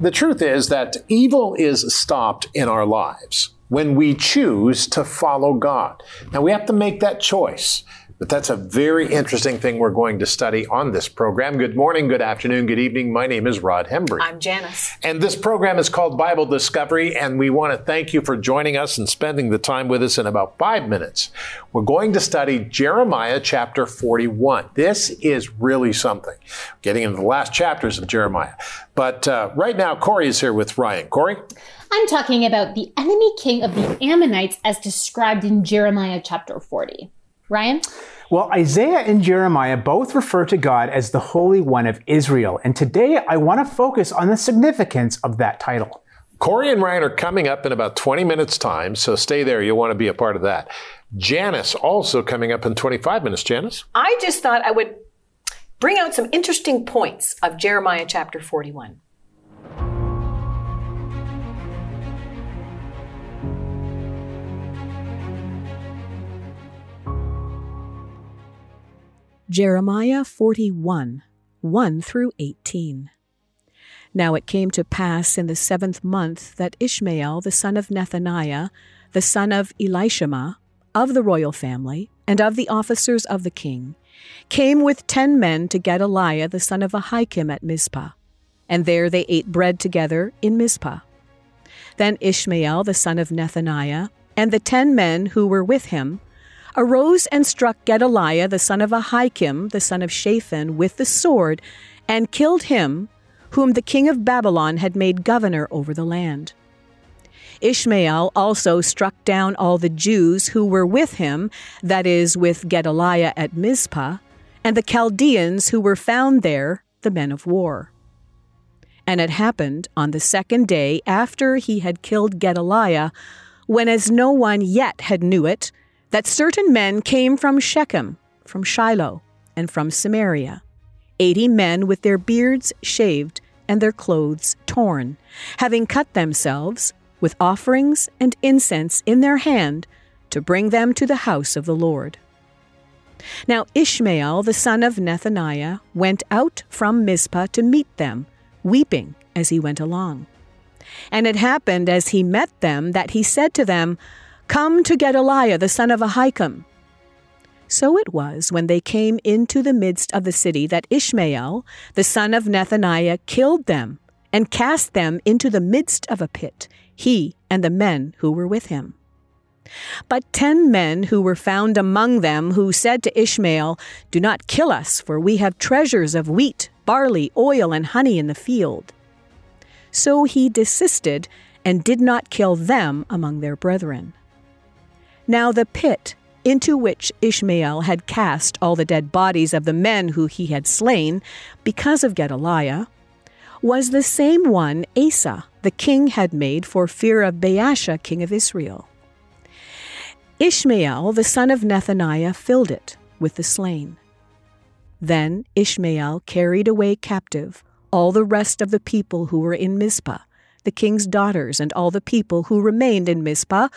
The truth is that evil is stopped in our lives when we choose to follow God. Now we have to make that choice. But that's a very interesting thing we're going to study on this program. Good morning, good afternoon, good evening. My name is Rod Hembree. I'm Janice. And this program is called Bible Discovery, and we want to thank you for joining us and spending the time with us in about five minutes. We're going to study Jeremiah chapter 41. This is really something. Getting into the last chapters of Jeremiah. But uh, right now, Corey is here with Ryan. Corey? I'm talking about the enemy king of the Ammonites as described in Jeremiah chapter 40. Ryan? Well, Isaiah and Jeremiah both refer to God as the Holy One of Israel. And today I want to focus on the significance of that title. Corey and Ryan are coming up in about 20 minutes' time, so stay there. You'll want to be a part of that. Janice also coming up in 25 minutes. Janice? I just thought I would bring out some interesting points of Jeremiah chapter 41. Jeremiah 41, 1 through 18. Now it came to pass in the seventh month that Ishmael the son of Nethaniah, the son of Elishama, of the royal family, and of the officers of the king, came with ten men to Gedaliah the son of Ahikam at Mizpah, and there they ate bread together in Mizpah. Then Ishmael the son of Nethaniah, and the ten men who were with him, arose and struck Gedaliah the son of Ahikam, the son of Shaphan, with the sword, and killed him, whom the king of Babylon had made governor over the land. Ishmael also struck down all the Jews who were with him, that is, with Gedaliah at Mizpah, and the Chaldeans who were found there, the men of war. And it happened on the second day after he had killed Gedaliah, when as no one yet had knew it, that certain men came from Shechem, from Shiloh, and from Samaria, eighty men with their beards shaved and their clothes torn, having cut themselves with offerings and incense in their hand to bring them to the house of the Lord. Now Ishmael the son of Nethaniah went out from Mizpah to meet them, weeping as he went along. And it happened as he met them that he said to them, Come to Gedaliah the son of Ahikam. So it was when they came into the midst of the city that Ishmael, the son of Nethaniah, killed them and cast them into the midst of a pit, he and the men who were with him. But ten men who were found among them, who said to Ishmael, Do not kill us, for we have treasures of wheat, barley, oil, and honey in the field. So he desisted and did not kill them among their brethren. Now the pit into which Ishmael had cast all the dead bodies of the men who he had slain because of Gedaliah was the same one Asa the king had made for fear of Baasha king of Israel. Ishmael the son of Nethaniah filled it with the slain. Then Ishmael carried away captive all the rest of the people who were in Mizpah the king's daughters and all the people who remained in Mizpah,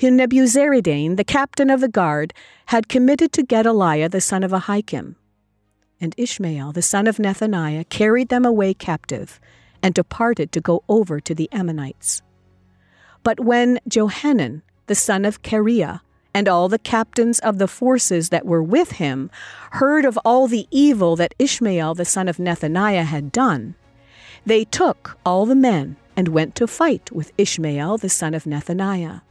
whom Nebuzaradan, the captain of the guard, had committed to Gedaliah the son of Ahikam. And Ishmael the son of Nethaniah carried them away captive, and departed to go over to the Ammonites. But when Johanan the son of Kareah and all the captains of the forces that were with him heard of all the evil that Ishmael the son of Nethaniah had done, they took all the men and went to fight with Ishmael the son of Nethaniah.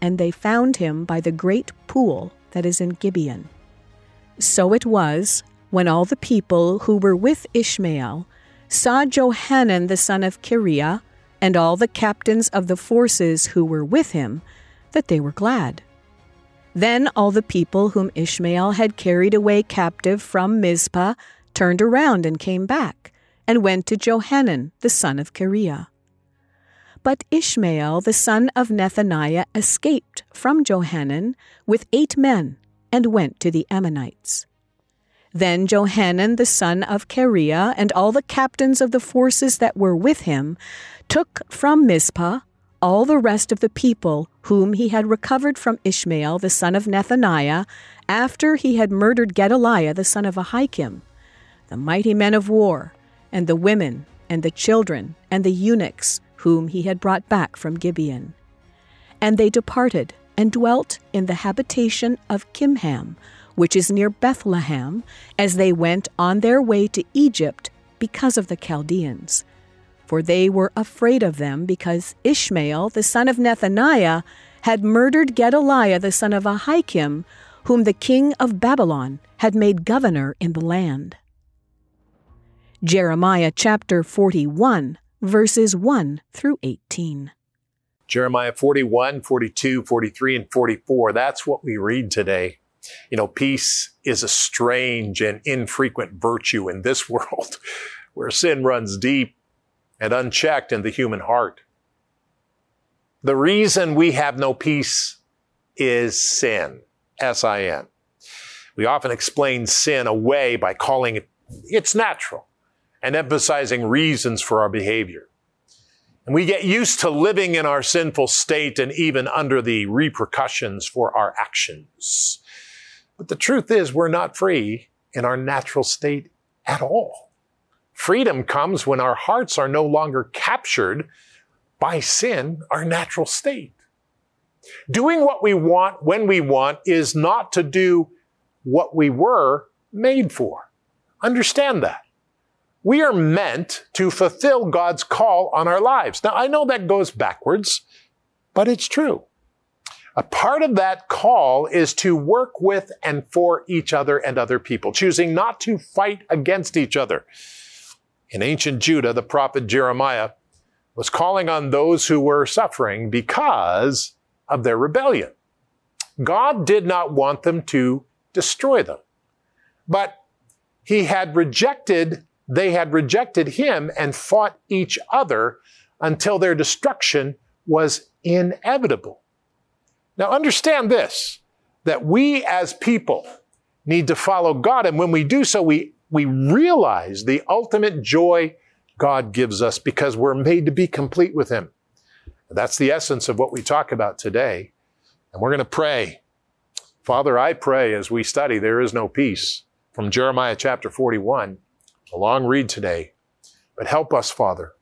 And they found him by the great pool that is in Gibeon. So it was, when all the people who were with Ishmael saw Johanan the son of Kareah and all the captains of the forces who were with him, that they were glad. Then all the people whom Ishmael had carried away captive from Mizpah turned around and came back, and went to Johanan the son of Kareah. But Ishmael the son of Nethaniah escaped from Johanan with eight men and went to the Ammonites. Then Johanan the son of Kareah and all the captains of the forces that were with him took from Mizpah all the rest of the people whom he had recovered from Ishmael the son of Nethaniah after he had murdered Gedaliah the son of Ahikam, the mighty men of war, and the women and the children, and the eunuchs, whom he had brought back from Gibeon. And they departed, and dwelt in the habitation of Chimham, which is near Bethlehem, as they went on their way to Egypt because of the Chaldeans. For they were afraid of them, because Ishmael, the son of Nethaniah, had murdered Gedaliah, the son of Ahikam, whom the king of Babylon had made governor in the land. Jeremiah chapter 41, verses 1 through 18. Jeremiah 41, 42, 43, and 44. That's what we read today. You know, peace is a strange and infrequent virtue in this world where sin runs deep and unchecked in the human heart. The reason we have no peace is sin, S-I-N. We often explain sin away by calling it, it's natural and emphasizing reasons for our behavior. And we get used to living in our sinful state and even under the repercussions for our actions. But the truth is, we're not free in our natural state at all. Freedom comes when our hearts are no longer captured by sin, our natural state. Doing what we want when we want is not to do what we were made for. Understand that. We are meant to fulfill God's call on our lives. Now, I know that goes backwards, but it's true. A part of that call is to work with and for each other and other people, choosing not to fight against each other. In ancient Judah, the prophet Jeremiah was calling on those who were suffering because of their rebellion. God did not want them to destroy them, but he had rejected they had rejected him and fought each other until their destruction was inevitable. Now understand this, that we as people need to follow God. And when we do so, we, we realize the ultimate joy God gives us because we're made to be complete with Him. That's the essence of what we talk about today. And we're going to pray. Father, I pray as we study, there is no peace from Jeremiah chapter 41 a long read today, but help us, Father.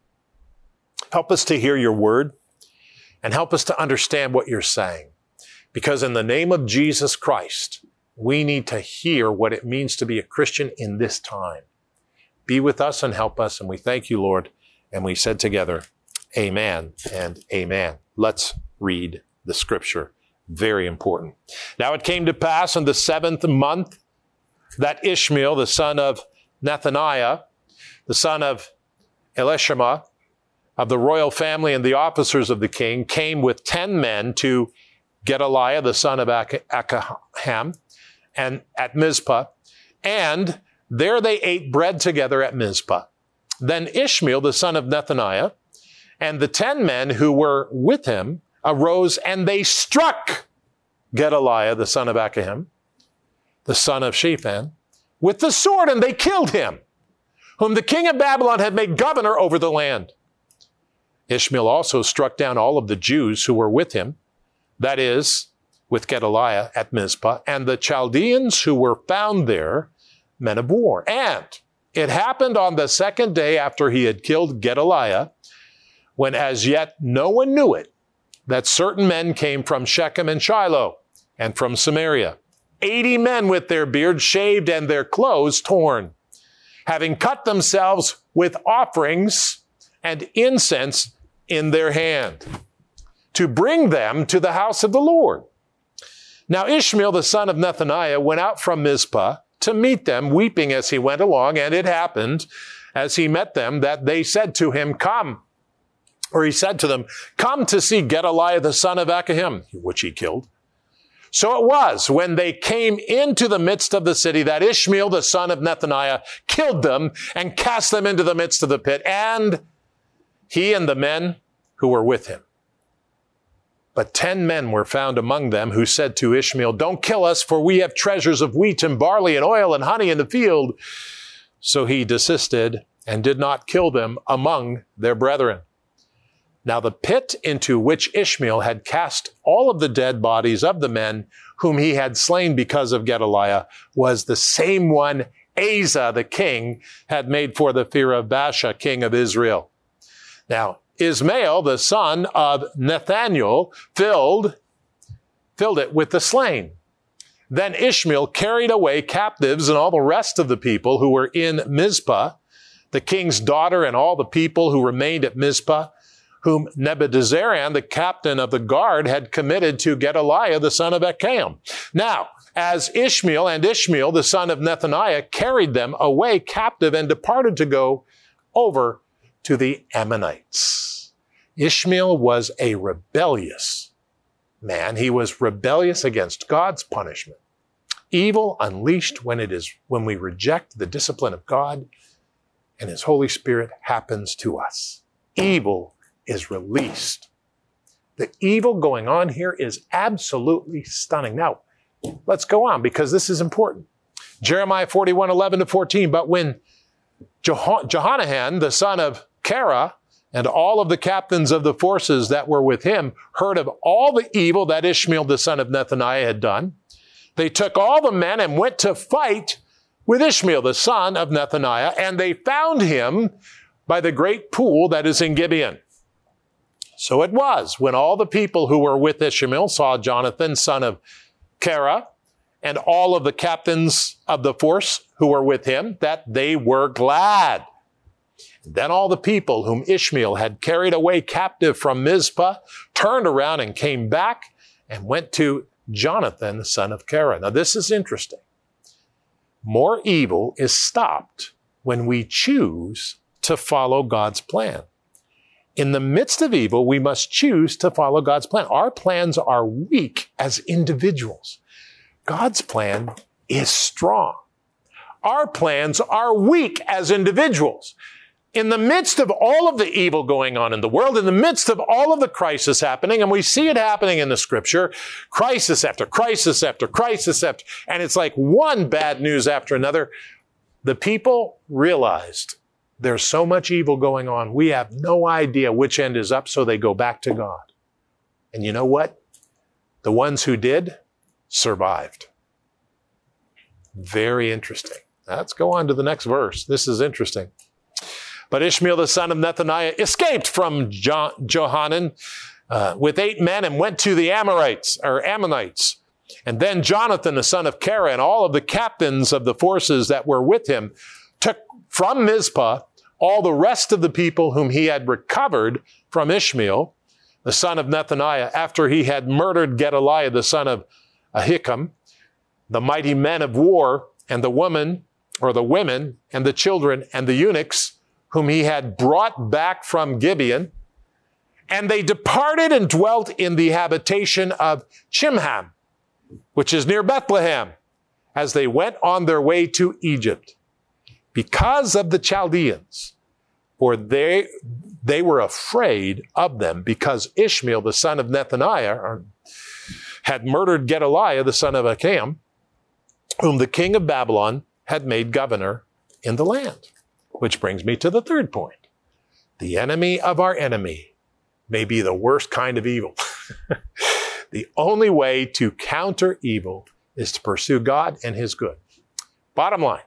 Help us to hear your word and help us to understand what you're saying. Because in the name of Jesus Christ, we need to hear what it means to be a Christian in this time. Be with us and help us. And we thank you, Lord. And we said together, Amen and Amen. Let's read the scripture. Very important. Now it came to pass in the seventh month that Ishmael, the son of Nethaniah, the son of Elishama, of the royal family and the officers of the king, came with ten men to Gedaliah, the son of Ahikam, and at Mizpah, and there they ate bread together at Mizpah. Then Ishmael, the son of Nethaniah, and the ten men who were with him arose and they struck Gedaliah, the son of Ahikam, the son of Shaphan, with the sword, and they killed him, whom the king of Babylon had made governor over the land. Ishmael also struck down all of the Jews who were with him, that is, with Gedaliah at Mizpah, and the Chaldeans who were found there, men of war. And it happened on the second day after he had killed Gedaliah, when as yet no one knew it, that certain men came from Shechem and Shiloh and from Samaria 80 men with their beards shaved and their clothes torn, having cut themselves with offerings and incense in their hand, to bring them to the house of the Lord. Now Ishmael, the son of Nethaniah, went out from Mizpah to meet them, weeping as he went along, and it happened, as he met them, that they said to him, Come, or he said to them, Come to see Gedaliah the son of Ahikam, which he killed. So it was when they came into the midst of the city that Ishmael, the son of Nethaniah, killed them and cast them into the midst of the pit, and he and the men who were with him. But ten men were found among them who said to Ishmael, Don't kill us, for we have treasures of wheat and barley and oil and honey in the field. So he desisted and did not kill them among their brethren. Now the pit into which Ishmael had cast all of the dead bodies of the men whom he had slain because of Gedaliah was the same one Asa, the king, had made for the fear of Baasha, king of Israel. Now, Ismael, the son of Nathaniel, filled, filled it with the slain. Then Ishmael carried away captives and all the rest of the people who were in Mizpah, the king's daughter and all the people who remained at Mizpah, whom Nebuchadnezzar, the captain of the guard, had committed to Gedaliah, the son of Acham. Now, as Ishmael and Ishmael, the son of Nethaniah, carried them away captive and departed to go over to the Ammonites. Ishmael was a rebellious man. He was rebellious against God's punishment. Evil unleashed when it is, when we reject the discipline of God and His Holy Spirit happens to us. Evil is released. The evil going on here is absolutely stunning. Now, let's go on because this is important. Jeremiah 41, 11 to 14. But when Jehonahan, the son of Kara, and all of the captains of the forces that were with him heard of all the evil that Ishmael, the son of Nethaniah, had done, they took all the men and went to fight with Ishmael, the son of Nethaniah, and they found him by the great pool that is in Gibeon. So it was when all the people who were with Ishmael saw Jonathan, son of Kara, and all of the captains of the force who were with him, that they were glad. Then all the people whom Ishmael had carried away captive from Mizpah turned around and came back and went to Jonathan, son of Kara. Now this is interesting. More evil is stopped when we choose to follow God's plan. In the midst of evil, we must choose to follow God's plan. Our plans are weak as individuals. God's plan is strong. Our plans are weak as individuals. In the midst of all of the evil going on in the world, in the midst of all of the crisis happening, and we see it happening in the scripture, crisis after crisis after crisis after, and it's like one bad news after another, the people realized there's so much evil going on. We have no idea which end is up, so they go back to God. And you know what? The ones who did survived. Very interesting. Let's go on to the next verse. This is interesting. But Ishmael the son of Nethaniah escaped from jo- Johanan uh, with eight men and went to the Amorites or Ammonites. And then Jonathan the son of Kara and all of the captains of the forces that were with him from Mizpah all the rest of the people whom he had recovered from Ishmael, the son of Nethaniah, after he had murdered Gedaliah, the son of Ahikam, the mighty men of war, and the woman, or the women, and the children, and the eunuchs, whom he had brought back from Gibeon. And they departed and dwelt in the habitation of Chimham, which is near Bethlehem, as they went on their way to Egypt because of the Chaldeans, for they, they were afraid of them because Ishmael, the son of Nethaniah, had murdered Gedaliah, the son of Acham, whom the king of Babylon had made governor in the land. Which brings me to the third point. The enemy of our enemy may be the worst kind of evil. the only way to counter evil is to pursue God and his good. Bottom line,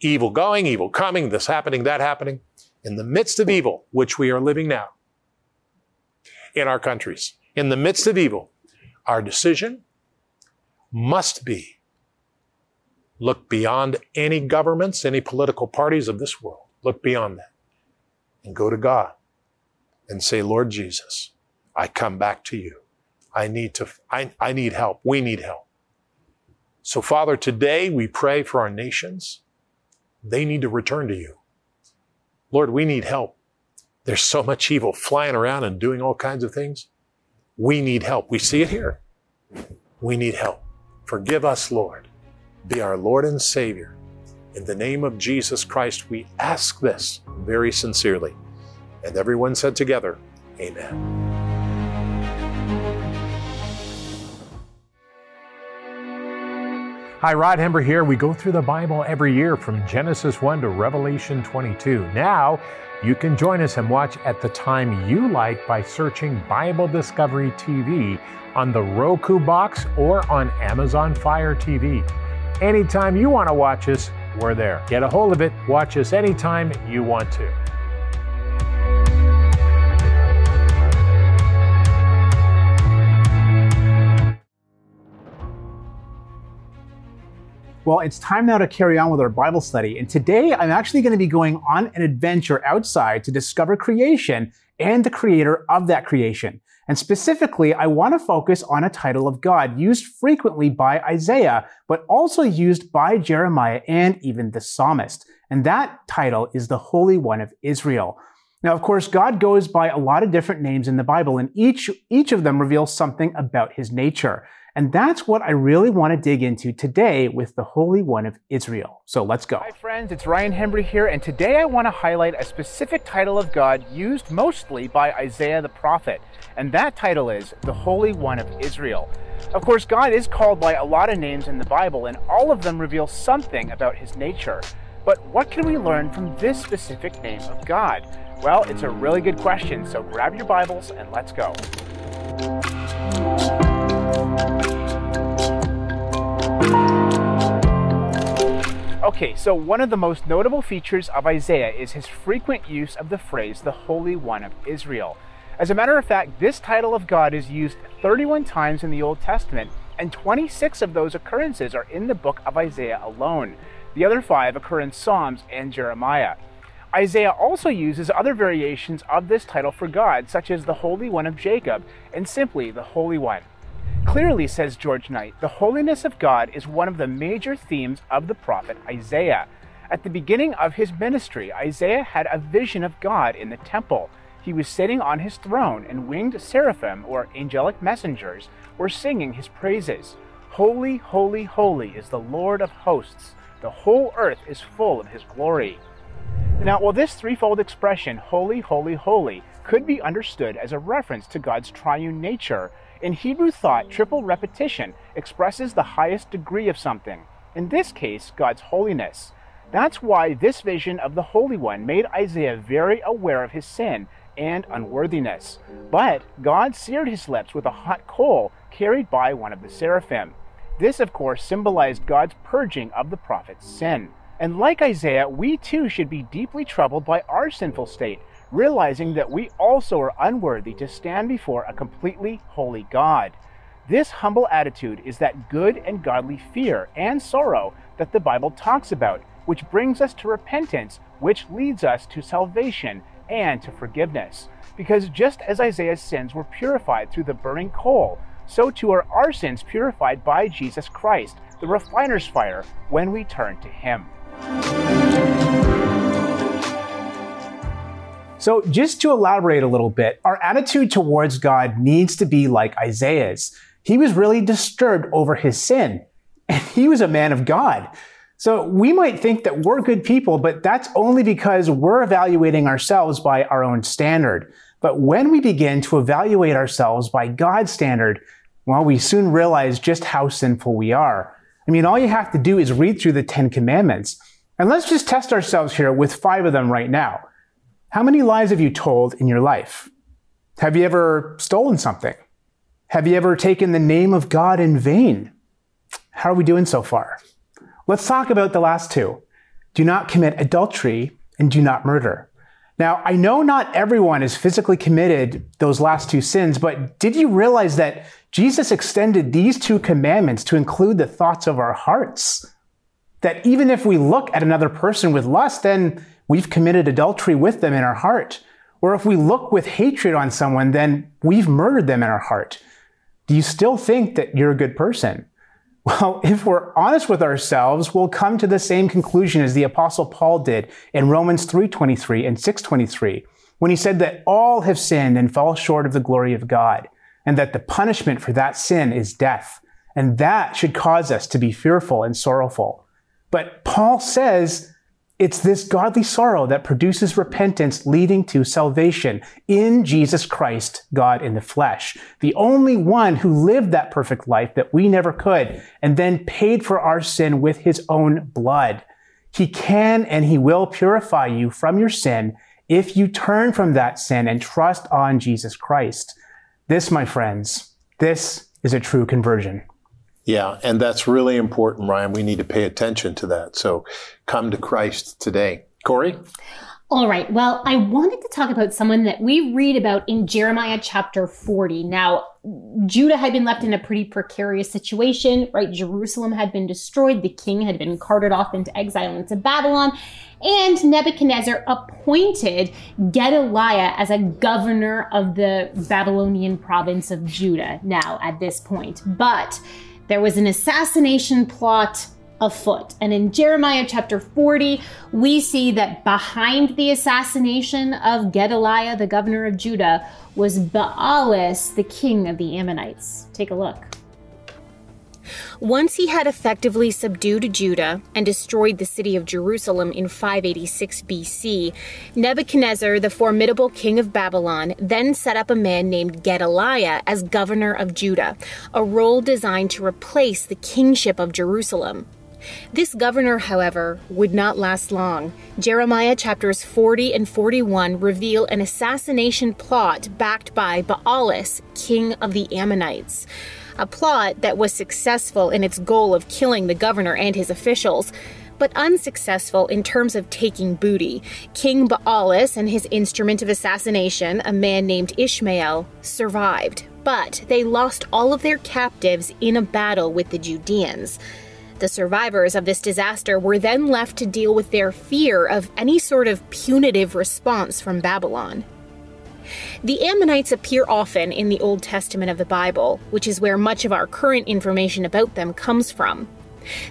evil going, evil coming, this happening, that happening. In the midst of evil, which we are living now in our countries, in the midst of evil, our decision must be look beyond any governments, any political parties of this world. Look beyond that and go to God and say, Lord Jesus, I come back to you. I need to, I, I need help. We need help. So Father, today we pray for our nations. They need to return to you. Lord, we need help. There's so much evil flying around and doing all kinds of things. We need help. We see it here. We need help. Forgive us, Lord. Be our Lord and Savior. In the name of Jesus Christ, we ask this very sincerely. And everyone said together, Amen. Hi, Rod Hembree here. We go through the Bible every year from Genesis 1 to Revelation 22. Now, you can join us and watch at the time you like by searching Bible Discovery TV on the Roku box or on Amazon Fire TV. anytime you want to watch us, we're there. Get a hold of it. Watch us anytime you want to. Well, it's time now to carry on with our Bible study. And today I'm actually going to be going on an adventure outside to discover creation and the creator of that creation. And specifically, I want to focus on a title of God used frequently by Isaiah, but also used by Jeremiah and even the psalmist. And that title is the Holy One of Israel. Now, of course, God goes by a lot of different names in the Bible, and each, each of them reveals something about his nature. And that's what I really want to dig into today with the Holy One of Israel. So let's go. Hi, friends, it's Ryan Hembree here, and today I want to highlight a specific title of God used mostly by Isaiah the prophet. And that title is the Holy One of Israel. Of course, God is called by a lot of names in the Bible, and all of them reveal something about his nature. But what can we learn from this specific name of God? Well, it's a really good question, so grab your Bibles and let's go. Okay, so one of the most notable features of Isaiah is his frequent use of the phrase the Holy One of Israel. As a matter of fact, this title of God is used 31 times in the Old Testament, and 26 of those occurrences are in the book of Isaiah alone. The other five occur in Psalms and Jeremiah. Isaiah also uses other variations of this title for God, such as the Holy One of Jacob and simply the Holy One. Clearly, says George Knight, the holiness of God is one of the major themes of the prophet Isaiah. At the beginning of his ministry, Isaiah had a vision of God in the temple. He was sitting on his throne, and winged seraphim, or angelic messengers, were singing his praises. Holy, holy, holy is the Lord of hosts. The whole earth is full of his glory. Now, while this threefold expression, holy, holy, holy, could be understood as a reference to God's triune nature, in Hebrew thought, triple repetition expresses the highest degree of something, in this case, God's holiness. That's why this vision of the Holy One made Isaiah very aware of his sin and unworthiness. But God seared his lips with a hot coal carried by one of the seraphim. This, of course, symbolized God's purging of the prophet's sin. And like Isaiah, we too should be deeply troubled by our sinful state realizing that we also are unworthy to stand before a completely holy God. This humble attitude is that good and godly fear and sorrow that the Bible talks about, which brings us to repentance, which leads us to salvation and to forgiveness. Because just as Isaiah's sins were purified through the burning coal, so too are our sins purified by Jesus Christ, the refiner's fire, when we turn to Him. So, just to elaborate a little bit, our attitude towards God needs to be like Isaiah's. He was really disturbed over his sin, and he was a man of God. So, we might think that we're good people, but that's only because we're evaluating ourselves by our own standard. But when we begin to evaluate ourselves by God's standard, well, we soon realize just how sinful we are. I mean, all you have to do is read through the Ten Commandments. And let's just test ourselves here with five of them right now. How many lies have you told in your life? Have you ever stolen something? Have you ever taken the name of God in vain? How are we doing so far? Let's talk about the last two. Do not commit adultery and do not murder. Now, I know not everyone has physically committed those last two sins, but did you realize that Jesus extended these two commandments to include the thoughts of our hearts? That even if we look at another person with lust, then we've committed adultery with them in our heart. Or if we look with hatred on someone, then we've murdered them in our heart. Do you still think that you're a good person? Well, if we're honest with ourselves, we'll come to the same conclusion as the apostle Paul did in Romans 3:23 and 6:23, when he said that all have sinned and fall short of the glory of God, and that the punishment for that sin is death. And that should cause us to be fearful and sorrowful. But Paul says it's this godly sorrow that produces repentance leading to salvation in Jesus Christ, God in the flesh. The only one who lived that perfect life that we never could and then paid for our sin with his own blood. He can and he will purify you from your sin if you turn from that sin and trust on Jesus Christ. This, my friends, this is a true conversion. Yeah, and that's really important, Ryan. We need to pay attention to that. So come to Christ today. Corey? All right. Well, I wanted to talk about someone that we read about in Jeremiah chapter 40. Now, Judah had been left in a pretty precarious situation, right? Jerusalem had been destroyed. The king had been carted off into exile into Babylon. And Nebuchadnezzar appointed Gedaliah as a governor of the Babylonian province of Judah now at this point. But there was an assassination plot afoot. And in Jeremiah chapter 40, we see that behind the assassination of Gedaliah, the governor of Judah, was Baalis, the king of the Ammonites. Take a look. Once he had effectively subdued Judah and destroyed the city of Jerusalem in 586 BC, Nebuchadnezzar, the formidable king of Babylon, then set up a man named Gedaliah as governor of Judah, a role designed to replace the kingship of Jerusalem. This governor, however, would not last long. Jeremiah chapters 40 and 41 reveal an assassination plot backed by Baalis, king of the Ammonites. A plot that was successful in its goal of killing the governor and his officials, but unsuccessful in terms of taking booty. King Baalis and his instrument of assassination, a man named Ishmael, survived, but they lost all of their captives in a battle with the Judeans. The survivors of this disaster were then left to deal with their fear of any sort of punitive response from Babylon. The Ammonites appear often in the Old Testament of the Bible, which is where much of our current information about them comes from.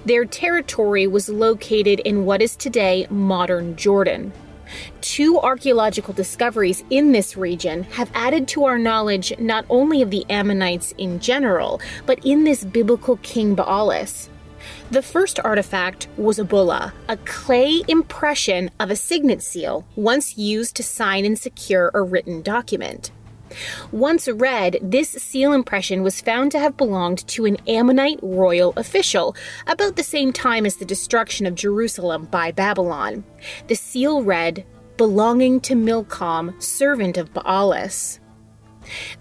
Their territory was located in what is today modern Jordan. Two archaeological discoveries in this region have added to our knowledge not only of the Ammonites in general, but in this biblical king Baalis. The first artifact was a bulla, a clay impression of a signet seal, once used to sign and secure a written document. Once read, this seal impression was found to have belonged to an Ammonite royal official about the same time as the destruction of Jerusalem by Babylon. The seal read, belonging to Milcom, servant of Baalis.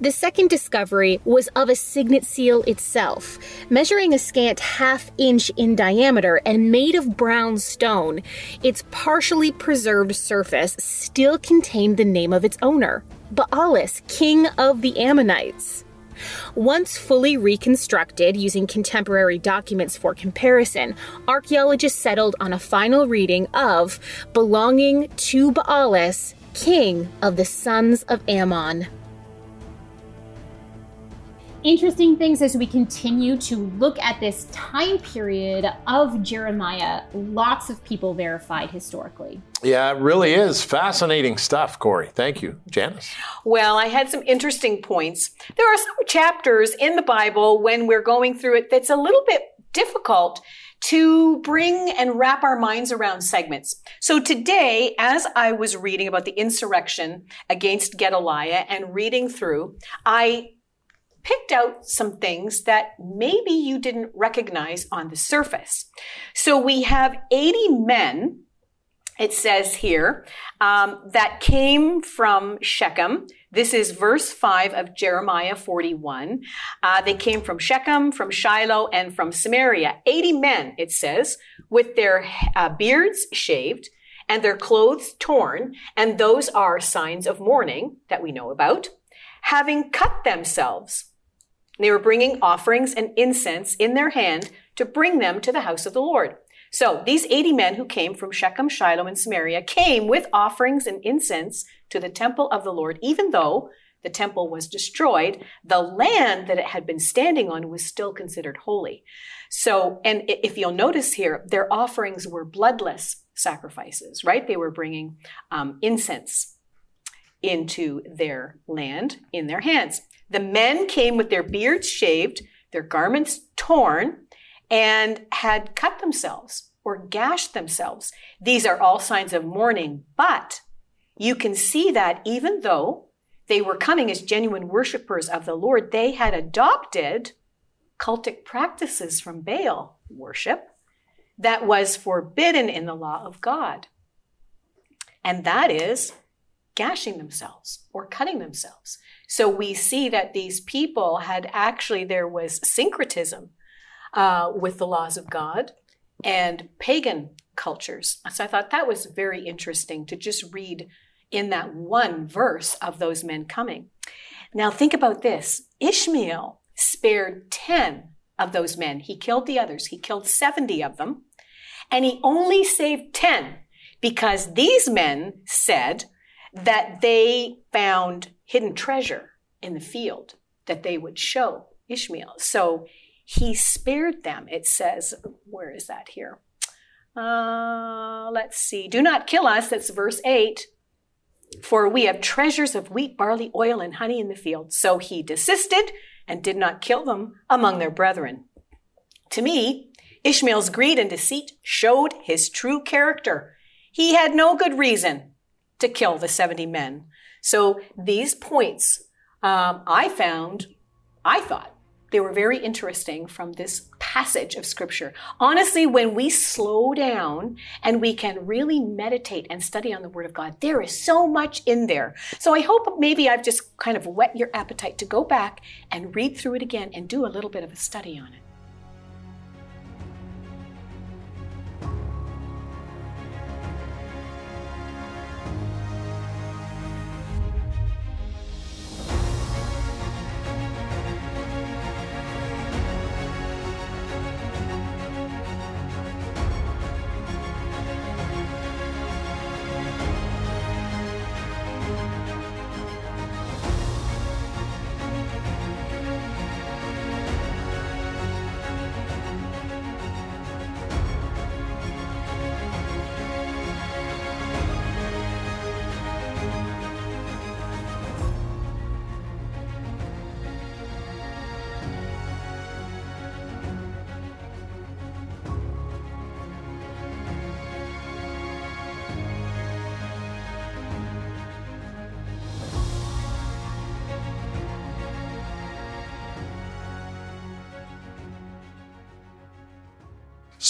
The second discovery was of a signet seal itself, measuring a scant half inch in diameter and made of brown stone. Its partially preserved surface still contained the name of its owner, Baalis, king of the Ammonites. Once fully reconstructed using contemporary documents for comparison, archaeologists settled on a final reading of belonging to Baalis, king of the sons of Ammon interesting things as we continue to look at this time period of Jeremiah. Lots of people verified historically. Yeah, it really is fascinating stuff, Corey. Thank you, Janice. Well, I had some interesting points. There are some chapters in the Bible when we're going through it that's a little bit difficult to bring and wrap our minds around segments. So today, as I was reading about the insurrection against Gedaliah and reading through, I picked out some things that maybe you didn't recognize on the surface. So we have 80 men, it says here, um, that came from Shechem. This is verse 5 of Jeremiah 41. Uh, they came from Shechem, from Shiloh, and from Samaria. 80 men, it says, with their uh, beards shaved and their clothes torn, and those are signs of mourning that we know about, having cut themselves they were bringing offerings and incense in their hand to bring them to the house of the Lord. So these 80 men who came from Shechem, Shiloh, and Samaria came with offerings and incense to the temple of the Lord, even though the temple was destroyed, the land that it had been standing on was still considered holy. So, and if you'll notice here, their offerings were bloodless sacrifices, right? They were bringing um, incense into their land in their hands. The men came with their beards shaved, their garments torn, and had cut themselves or gashed themselves. These are all signs of mourning, but you can see that even though they were coming as genuine worshippers of the Lord, they had adopted cultic practices from Baal worship that was forbidden in the law of God. And that is gashing themselves or cutting themselves. So we see that these people had actually, there was syncretism uh, with the laws of God and pagan cultures. So I thought that was very interesting to just read in that one verse of those men coming. Now think about this Ishmael spared 10 of those men. He killed the others, he killed 70 of them, and he only saved 10 because these men said that they found hidden treasure in the field that they would show Ishmael. So he spared them. It says, where is that here? Uh, let's see. Do not kill us. That's verse 8. For we have treasures of wheat, barley, oil, and honey in the field. So he desisted and did not kill them among their brethren. To me, Ishmael's greed and deceit showed his true character. He had no good reason to kill the 70 men. So these points um, I found, I thought, they were very interesting from this passage of scripture. Honestly, when we slow down and we can really meditate and study on the word of God, there is so much in there. So I hope maybe I've just kind of whet your appetite to go back and read through it again and do a little bit of a study on it.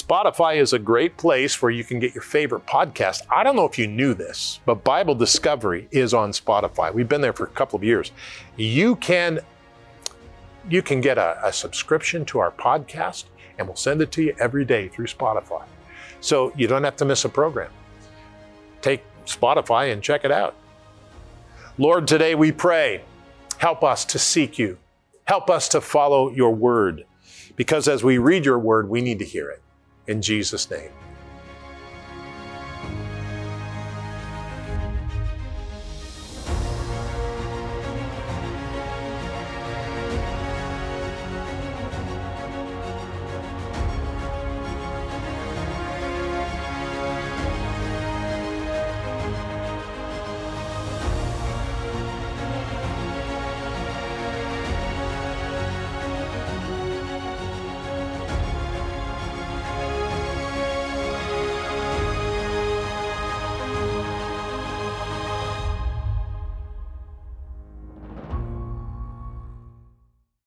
Spotify is a great place where you can get your favorite podcast. I don't know if you knew this, but Bible Discovery is on Spotify. We've been there for a couple of years. You can you can get a, a subscription to our podcast and we'll send it to you every day through Spotify. So you don't have to miss a program. Take Spotify and check it out. Lord, today we pray, help us to seek you. Help us to follow your word. Because as we read your word, we need to hear it in Jesus' name.